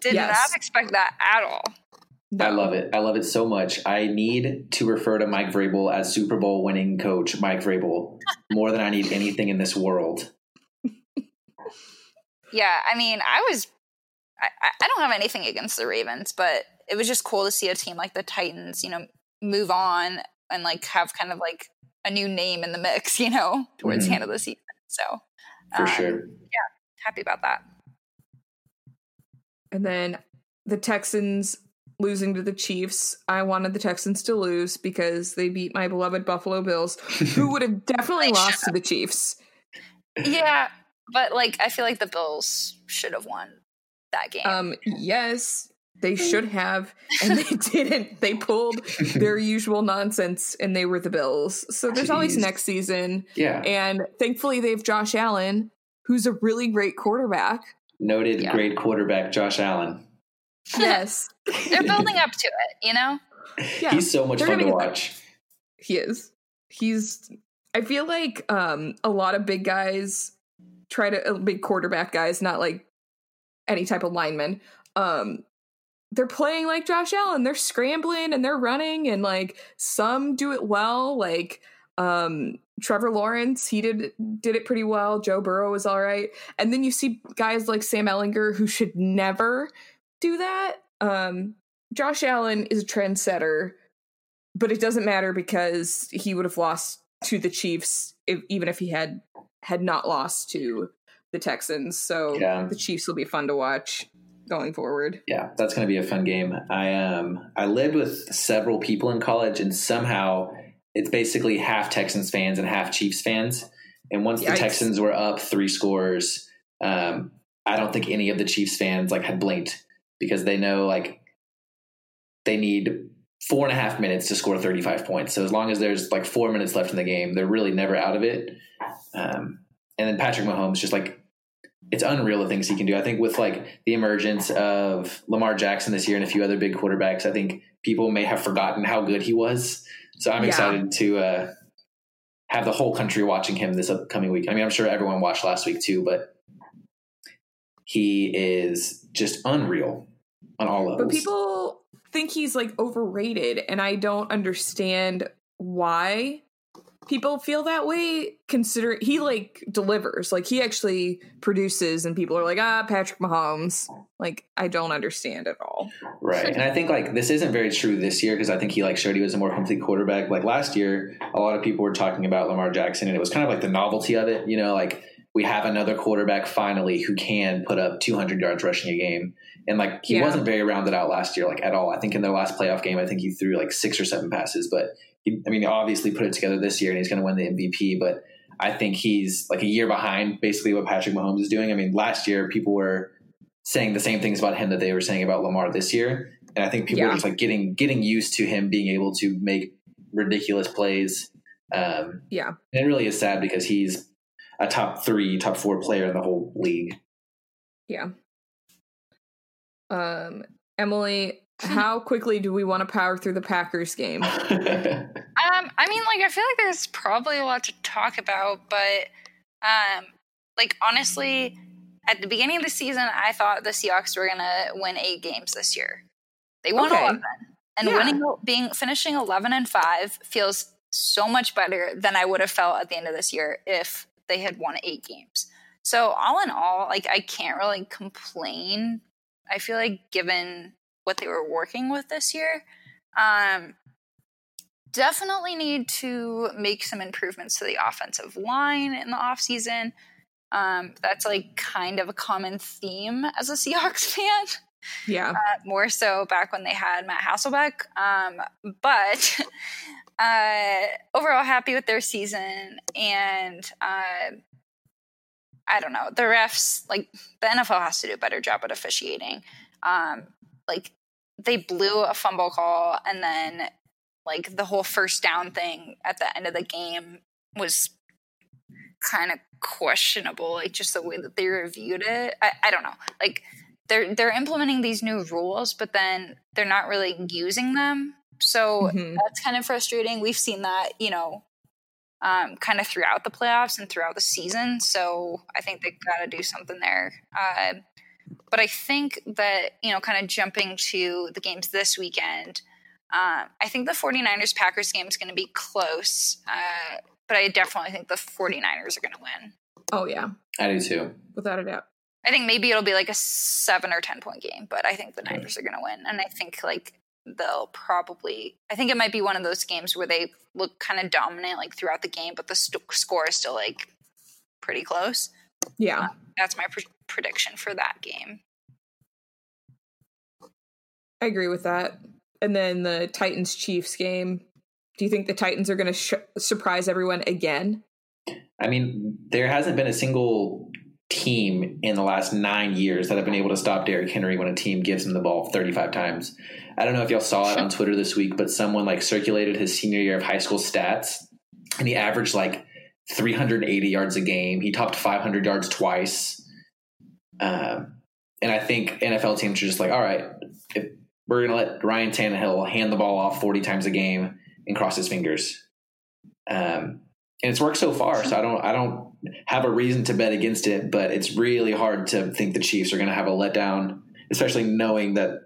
Did Yes. not expect that at all. I love it. I love it so much. I need to refer to Mike Vrabel as Super Bowl winning coach Mike Vrabel more than I need anything in this world. Yeah, I mean, I was. I, I- I don't have anything against the Ravens, but it was just cool to see a team like the Titans, you know, move on and like have kind of like a new name in the mix, [LAUGHS] you know, towards Mhm. the end of the season. So For um, sure. Yeah, happy about that. And then the Texans losing to the Chiefs. I wanted the Texans to lose because they beat my beloved Buffalo Bills, who [LAUGHS] would have definitely lost to the Chiefs. Yeah, but like I feel like the Bills should have won that game. Um, yes, they should have, and they [LAUGHS] didn't. They pulled their usual nonsense, and they were the Bills. So there's always next season, yeah. and thankfully they have Josh Allen, who's a really great quarterback. Noted Yeah. great quarterback Josh Allen. Yes, They're building up to it, you know. yeah, He's so much They're fun gonna to get watch. he is. He's. I feel like um a lot of big guys try to uh, big quarterback guys, not like any type of lineman. Um, they're playing like Josh Allen. They're scrambling and they're running, and like some do it well. Like um Trevor Lawrence, he did did it pretty well. Joe Burrow was all right, and then you see guys like Sam Ehlinger who should never do that. Um, Josh Allen is a trendsetter, but it doesn't matter because he would have lost to the Chiefs if, even if he had had not lost to the Texans. So Yeah. the Chiefs will be fun to watch going forward. Yeah, that's going to be a fun game. I um I lived with several people in college, and somehow it's basically half Texans fans and half Chiefs fans. And once Yikes. the Texans were up three scores, um, I don't think any of the Chiefs fans like had blinked because they know like they need four and a half minutes to score 35 points. So as long as there's like four minutes left in the game, they're really never out of it. Um, and then Patrick Mahomes just like it's unreal the things he can do. I think with like the emergence of Lamar Jackson this year and a few other big quarterbacks, I think people may have forgotten how good he was. So I'm Yeah. excited to uh, have the whole country watching him this upcoming week. I mean, I'm sure everyone watched last week too, but he is just unreal on all levels. But people think he's like overrated, and I don't understand why people feel that way. Consider he like delivers, like he actually produces, and people are like, ah, Patrick Mahomes. Like I don't understand at all. Right. And I think like this isn't very true this year because I think he like showed he was a more complete quarterback. Like last year, a lot of people were talking about Lamar Jackson and it was kind of like the novelty of it, you know, like we have another quarterback finally who can put up 200 yards rushing a game. And like he Yeah. wasn't very rounded out last year like at all. I think in their last playoff game, I think he threw like six or seven passes, but he, I mean, he obviously put it together this year and he's going to win the MVP, but I think he's like a year behind basically what Patrick Mahomes is doing. I mean, last year people were saying the same things about him that they were saying about Lamar this year. And I think people Yeah. are just like getting getting used to him being able to make ridiculous plays. Um, Yeah. and it really is sad because he's a top three, top four player in the whole league. Yeah. Um, Emily, how [LAUGHS] quickly do we want to power through the Packers game? [LAUGHS] Um, I mean, like I feel like there's probably a lot to talk about, but um, like honestly, at the beginning of the season, I thought the Seahawks were gonna win eight games this year. They won Okay. eleven, and Yeah. winning, being finishing eleven and five feels so much better than I would have felt at the end of this year if they had won eight games. So all in all, like I can't really complain. I feel like given what they were working with this year, um, definitely need to make some improvements to the offensive line in the offseason. Um, that's like kind of a common theme as a Seahawks [LAUGHS] fan, Yeah. uh, more so back when they had Matt Hasselbeck. Um, but [LAUGHS] uh, overall, happy with their season. And uh, I don't know, the refs, like the NFL has to do a better job at officiating. Um, like they blew a fumble call and then like the whole first down thing at the end of the game was kind of questionable like just the way that they reviewed it I, I don't know like they're they're implementing these new rules but then they're not really using them So Mhm. that's kind of frustrating. We've seen that, you know, um, kind of throughout the playoffs and throughout the season. So I think they've got to do something there. Uh, but I think that, you know, kind of jumping to the games this weekend, um, I think the 49ers Packers game is going to be close. Uh, but I definitely think the 49ers are going to win. Oh yeah, I do too. without a doubt. I think maybe it'll be like a seven or 10 point game, but I think the Niners are going to win. And I think like they'll probably, I think it might be one of those games where they look kind of dominant like throughout the game, but the st- score is still like pretty close. Yeah, uh, That's my pr- prediction for that game. I agree with that. And then the Titans Chiefs game. Do you think the Titans are going to sh- surprise everyone again? I mean, there hasn't been a single team in the last nine years that have been able to stop Derrick Henry when a team gives him the ball 35 times. I don't know if y'all saw it on [LAUGHS] Twitter this week, but someone like circulated his senior year of high school stats, and he averaged like 380 yards a game. He topped 500 yards twice. Um, and I think NFL teams are just like, all right, if we're going to let Ryan Tannehill hand the ball off 40 times a game and cross his fingers. Um, and it's worked so far. So I don't I don't have a reason to bet against it, but it's really hard to think the Chiefs are going to have a letdown, especially knowing that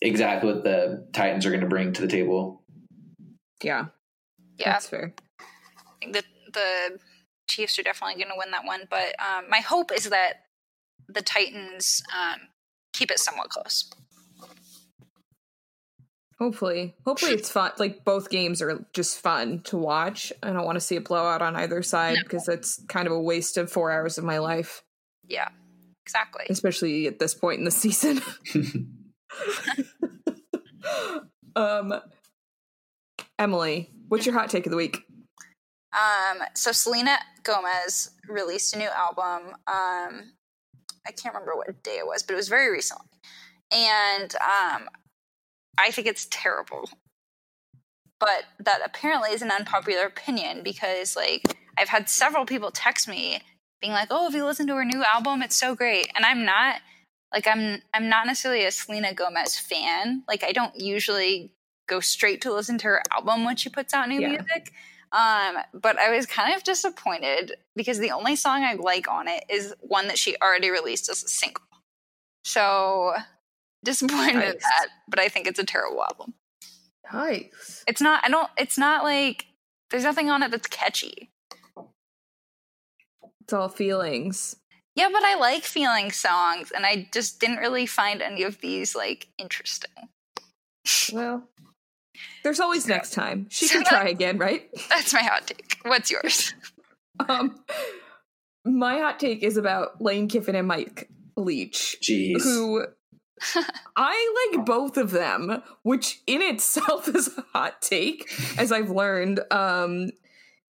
exactly what the Titans are going to bring to the table. Yeah, Yeah, that's fair. I think that the Chiefs are definitely going to win that one. But um, my hope is that the Titans um, keep it somewhat close. Hopefully, hopefully it's fun. Like both games are just fun to watch. I don't want to see a blowout on either side No. because that's kind of a waste of four hours of my life, Yeah, exactly. especially at this point in the season. [LAUGHS] [LAUGHS] um, Emily, what's your hot take of the week? Um, so Selena Gomez released a new album. Um, I can't remember what day it was, but it was very recently. And um, I think it's terrible. But that apparently is an unpopular opinion because, like, I've had several people text me being like, "Oh, if you listen to her new album, it's so great," and I'm not like I'm I'm not necessarily a Selena Gomez fan. Like, I don't usually go straight to listen to her album when she puts out new Yeah. music. Um, but I was kind of disappointed because the only song I like on it is one that she already released as a single. So disappointed at that, but I think it's a terrible album. Nice. It's not I don't it's not like there's nothing on it that's catchy. It's all feelings. Yeah, but I like feeling songs and I just didn't really find any of these like interesting. Well, there's always next time. She So can try again, right? [LAUGHS] That's my hot take. What's yours? [LAUGHS] Um, my hot take is about Lane Kiffin and Mike Leach, Jeez. who I like both of them, which in itself [LAUGHS] is a hot take, as I've learned. Um,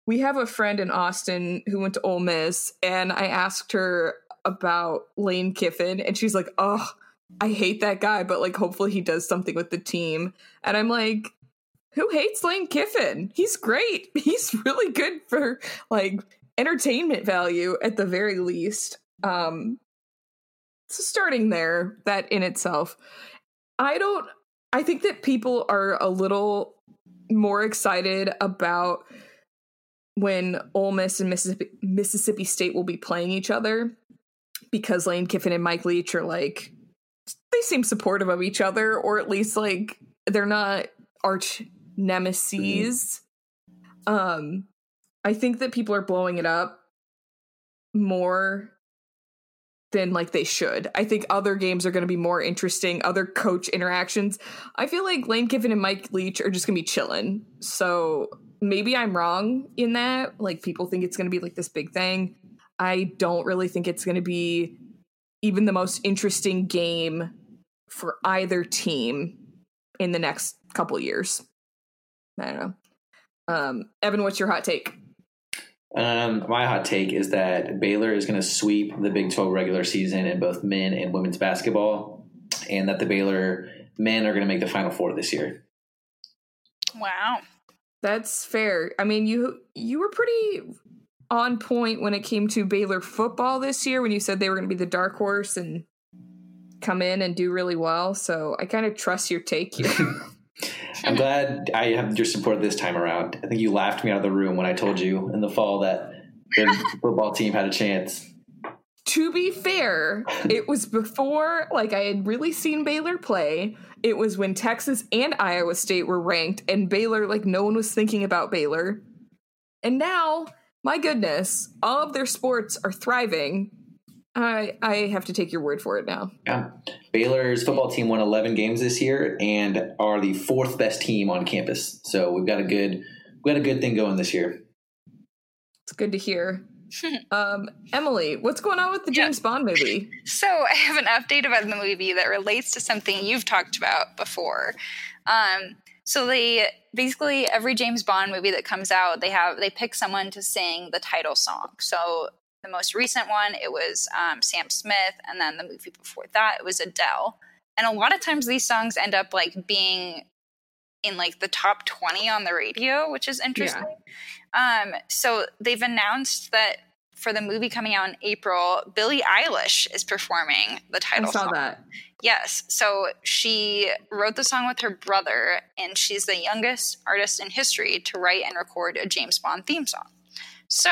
we have a friend in Austin who went to Ole Miss, and I asked her about Lane Kiffin, and she's like, "Oh, I hate that guy, but like, hopefully he does something with the team." And I'm like, "Who hates Lane Kiffin? He's great. [LAUGHS] He's really good for like entertainment value at the very least." Um, so starting there, that in itself, I don't. I think that people are a little more excited about when Ole Miss and Mississippi, Mississippi State will be playing each other because Lane Kiffin and Mike Leach are like they seem supportive of each other, or at least like they're not arch nemesis. Um, I think that people are blowing it up more than like they should. I think other games are going to be more interesting, other coach interactions. I feel like Lane Kiffin and Mike Leach are just going to be chilling. So maybe I'm wrong in that. Like people think it's going to be like this big thing. I don't really think it's going to be even the most interesting game for either team in the next couple years. I don't know. Um, Evan, what's your hot take? Um, my hot take is that Baylor is going to sweep the Big 12 regular season in both men and women's basketball, and that the Baylor men are going to make the Final Four this year. Wow. That's fair. I mean, you you were pretty on point when it came to Baylor football this year when you said they were going to be the dark horse and come in and do really well. So I kind of trust your take here. [LAUGHS] I'm glad I have your support this time around. I think you laughed me out of the room when I told you in the fall that the [LAUGHS] football team had a chance. To be fair, it was before like I had really seen Baylor play. It was when Texas and Iowa State were ranked and Baylor like no one was thinking about Baylor. And now, my goodness, all of their sports are thriving. I I have to take your word for it now. Yeah. Baylor's football team won 11 games this year and are the fourth best team on campus. So we've got a good we got a good thing going this year. It's good to hear. um, Emily, what's going on with the James yeah. Bond movie? So [LAUGHS] I have an update about the movie that relates to something you've talked about before. Um, so they basically every James Bond movie that comes out, they have they pick someone to sing the title song. So the most recent one, it was um, Sam Smith, and then the movie before that, it was Adele. And a lot of times these songs end up like being in like the top 20 on the radio, which is interesting. Yeah. Um, so they've announced that for the movie coming out in April, Billie Eilish is performing the title I saw song. that. Yes. So she wrote the song with her brother, and she's the youngest artist in history to write and record a James Bond theme song. So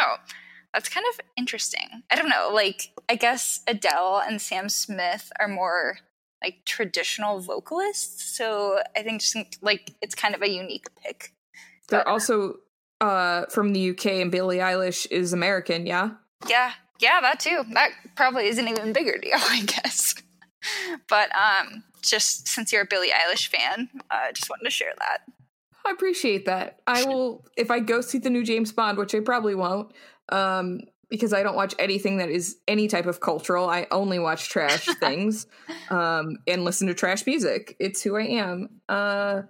that's kind of interesting. I don't know. Like, I guess Adele and Sam Smith are more like traditional vocalists. So I think just like it's kind of a unique pick. They're but, also uh, from the UK, and Billie Eilish is American. Yeah. Yeah. Yeah, that too. That probably is an even bigger deal, [LAUGHS] I guess. but um, just since you're a Billie Eilish fan, I uh, just wanted to share that. I appreciate that. I will if I go see the new James Bond, which I probably won't um, because I don't watch anything that is any type of cultural. I only watch trash [LAUGHS] things um, and listen to trash music. It's who I am. Uh,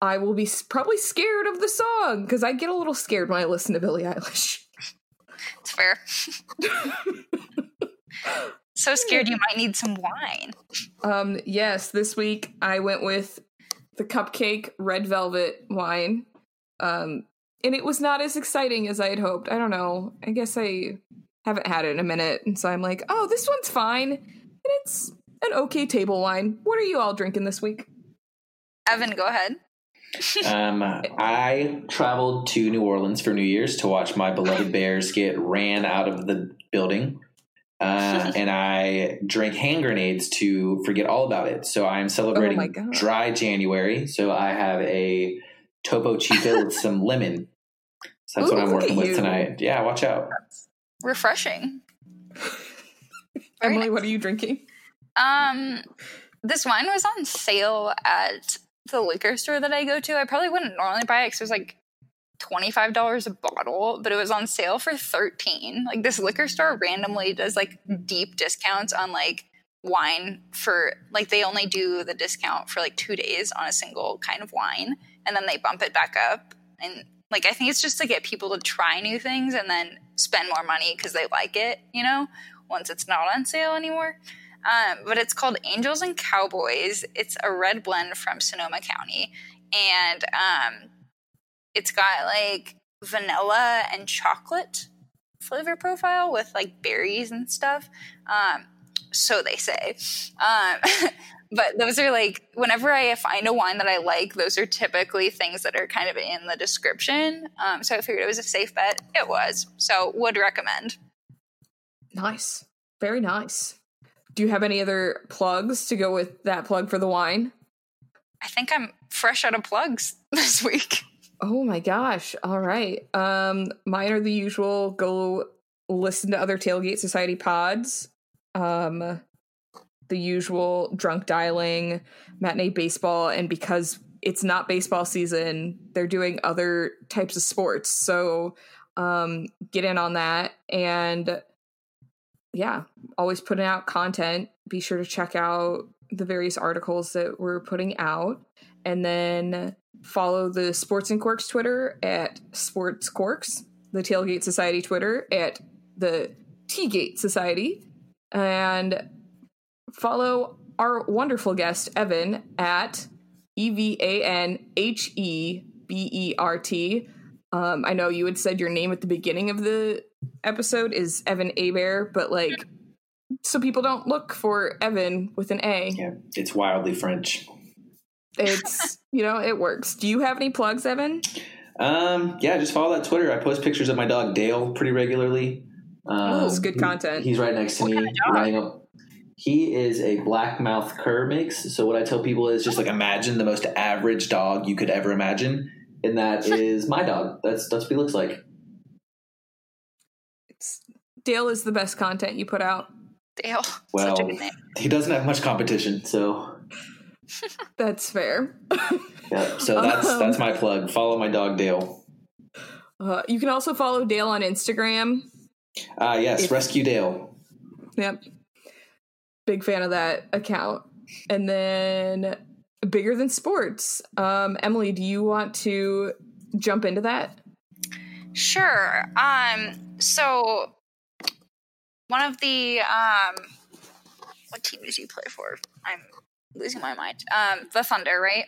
I will be probably scared of the song because I get a little scared when I listen to Billie Eilish. It's fair. [LAUGHS] so scared you might need some wine. Um, yes, this week I went with the cupcake red velvet wine. Um, and it was not as exciting as I had hoped. I don't know. I guess I haven't had it in a minute, and so I'm like, oh, this one's fine, and it's an okay table wine. What are you all drinking this week? Evan, go ahead. [LAUGHS] um, I traveled to New Orleans for New Year's to watch my beloved Bears get ran out of the building. Uh, [LAUGHS] and I drank hand grenades to forget all about it. So I'm celebrating oh dry January. So I have a Topo Chico with some lemon. So that's Ooh, what I'm working with tonight. Yeah, watch out. That's refreshing. Emily, nice. what are you drinking? Um, this wine was on sale at the liquor store that I go to. I probably wouldn't normally buy it because it was like $25 a bottle, but it was on sale for 13. Like this liquor store randomly does like deep discounts on like wine for like they only do the discount for like 2 days on a single kind of wine and then they bump it back up and like i think it's just to get people to try new things and then spend more money because they like it you know once it's not on sale anymore. Um, but it's called angels and cowboys. It's a red blend from sonoma county. And um, it's got like vanilla and chocolate flavor profile with like berries and stuff. Um, so they say. Um, [LAUGHS] but those are like whenever I find a wine that I like, those are typically things that are kind of in the description. Um, so I figured it was a safe bet. It was. So would recommend. Nice. Very nice. Do you have any other plugs to go with that plug for the wine? I think I'm fresh out of plugs [LAUGHS] this week. Oh my gosh. All right. Um mine are the usual go listen to other tailgate society pods. Um the usual drunk dialing, matinee baseball, and because it's not baseball season, they're doing other types of sports. So um, get in on that. And yeah, always putting out content. Be sure to check out the various articles that we're putting out. And then follow the Sports and Quirks Twitter at Sports Quirks, the Tailgate Society Twitter at the T-Gate Society. And follow our wonderful guest, Evan, at E V A N H E B E R T. Um, I know you had said your name at the beginning of the episode is Evan Abear, but like, so people don't look for Evan with an A. Yeah, it's wildly French. it's [LAUGHS] you know it works. Do you have any plugs, Evan? Um, yeah, just follow that Twitter. I post pictures of my dog Dale pretty regularly. Um, oh, it's good content. He, he's right next to what me. Kind of he is a black mouth cur mix. So what I tell people is just like imagine the most average dog you could ever imagine, and that [LAUGHS] is my dog. That's that's what he looks like. It's, Dale is the best content you put out. Dale. Well, he doesn't have much competition, so [LAUGHS] that's fair. [LAUGHS] yeah, so that's um, that's my plug. Follow my dog Dale. Uh, you can also follow Dale on Instagram. Ah, uh, yes, if, Rescue Dale. Yep, big fan of that account. And then bigger than sports. Um, Emily, do you want to jump into that? Sure. Um, so one of the um, what team did you play for? I'm losing my mind. Um, the Thunder, right?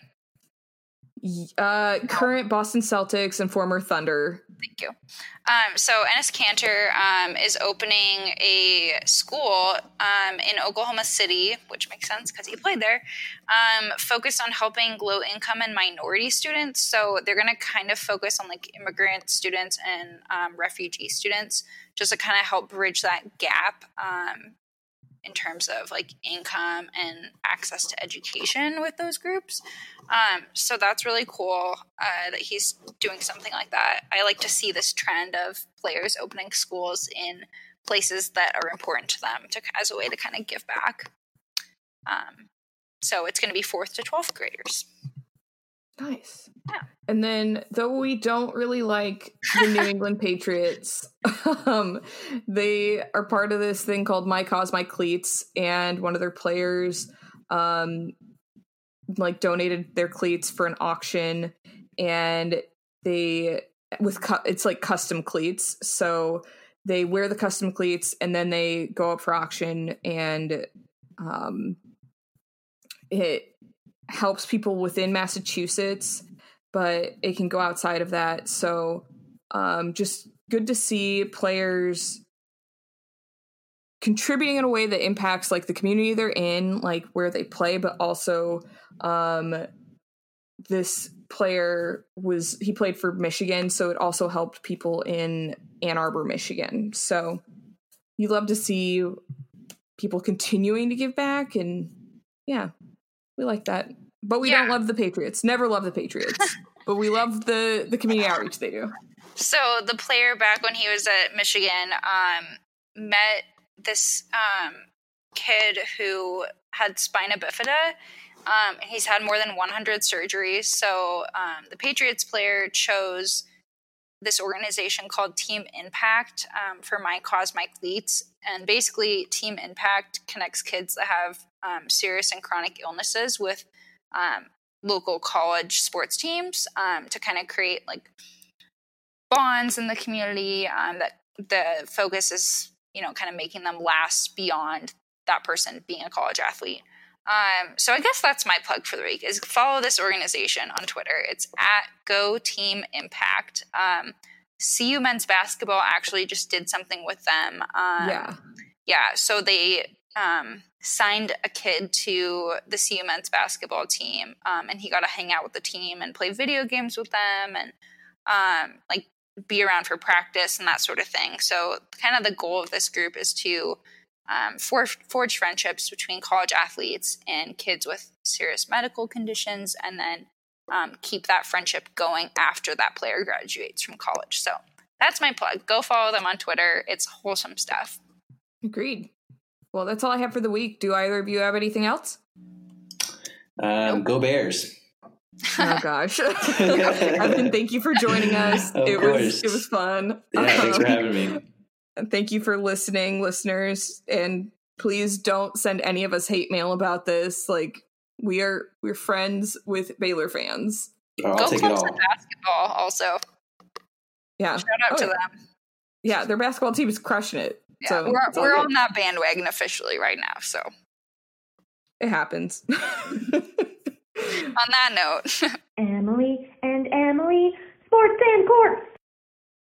Uh, current Boston Celtics and former Thunder. Thank you. Um, so Enes Kanter um, is opening a school um, in Oklahoma City, which makes sense because he played there, um, focused on helping low income and minority students. So they're going to kind of focus on like immigrant students and um, refugee students, just to kind of help bridge that gap um, in terms of like income and access to education with those groups. Um, so that's really cool uh, that he's doing something like that. I like to see this trend of players opening schools in places that are important to them to, as a way to kind of give back. Um, so it's going to be fourth to 12th graders. Nice. Yeah. And then, though we don't really like the New [LAUGHS] England Patriots, [LAUGHS] um, they are part of this thing called My Cause, My Cleats, and one of their players, um, like donated their cleats for an auction, and they with cu- it's like custom cleats, so they wear the custom cleats and then they go up for auction, and um, it helps people within Massachusetts, but it can go outside of that. So um, just good to see players contributing in a way that impacts like the community they're in, like where they play, but also um, this player was he played for Michigan, so it also helped people in Ann Arbor, Michigan. So you love to see people continuing to give back and yeah we like that. But we yeah. don't love the Patriots. Never love the Patriots. [LAUGHS] but we love the the community outreach they do. So the player back when he was at Michigan um, met this um, kid who had spina bifida. Um, he's had more than 100 surgeries. So um, the Patriots player chose this organization called Team Impact um, for My Cause, My Cleats. And basically, Team Impact connects kids that have um, serious and chronic illnesses with um, local college sports teams um, to kind of create like bonds in the community. Um, that the focus is, you know, kind of making them last beyond that person being a college athlete. Um, so I guess that's my plug for the week is follow this organization on Twitter. It's at Go Team Impact. Um, CU men's basketball actually just did something with them. Um, yeah, yeah. So they um, signed a kid to the CU men's basketball team, um, and he got to hang out with the team and play video games with them, and um, like be around for practice and that sort of thing. So kind of the goal of this group is to um, forge, forge friendships between college athletes and kids with serious medical conditions, and then um, keep that friendship going after that player graduates from college. So that's my plug. Go follow them on Twitter. It's wholesome stuff. Agreed. Well, that's all I have for the week. Do either of you have anything else? Um, nope. Go Bears. oh gosh, [LAUGHS] [LAUGHS] Evan, thank you for joining us. Of it course. was it was fun. Yeah, thanks for having me. Thank you for listening, listeners. And please don't send any of us hate mail about this. Like we are we're friends with Baylor fans. Oh, Go Clemson basketball also. Yeah. Shout out oh, to yeah. them. Yeah, their basketball team is crushing it. Yeah, so we're, we're on that bandwagon officially right now, so it happens. [LAUGHS] on that note, [LAUGHS] Emily and Emily, Sports and Quirks.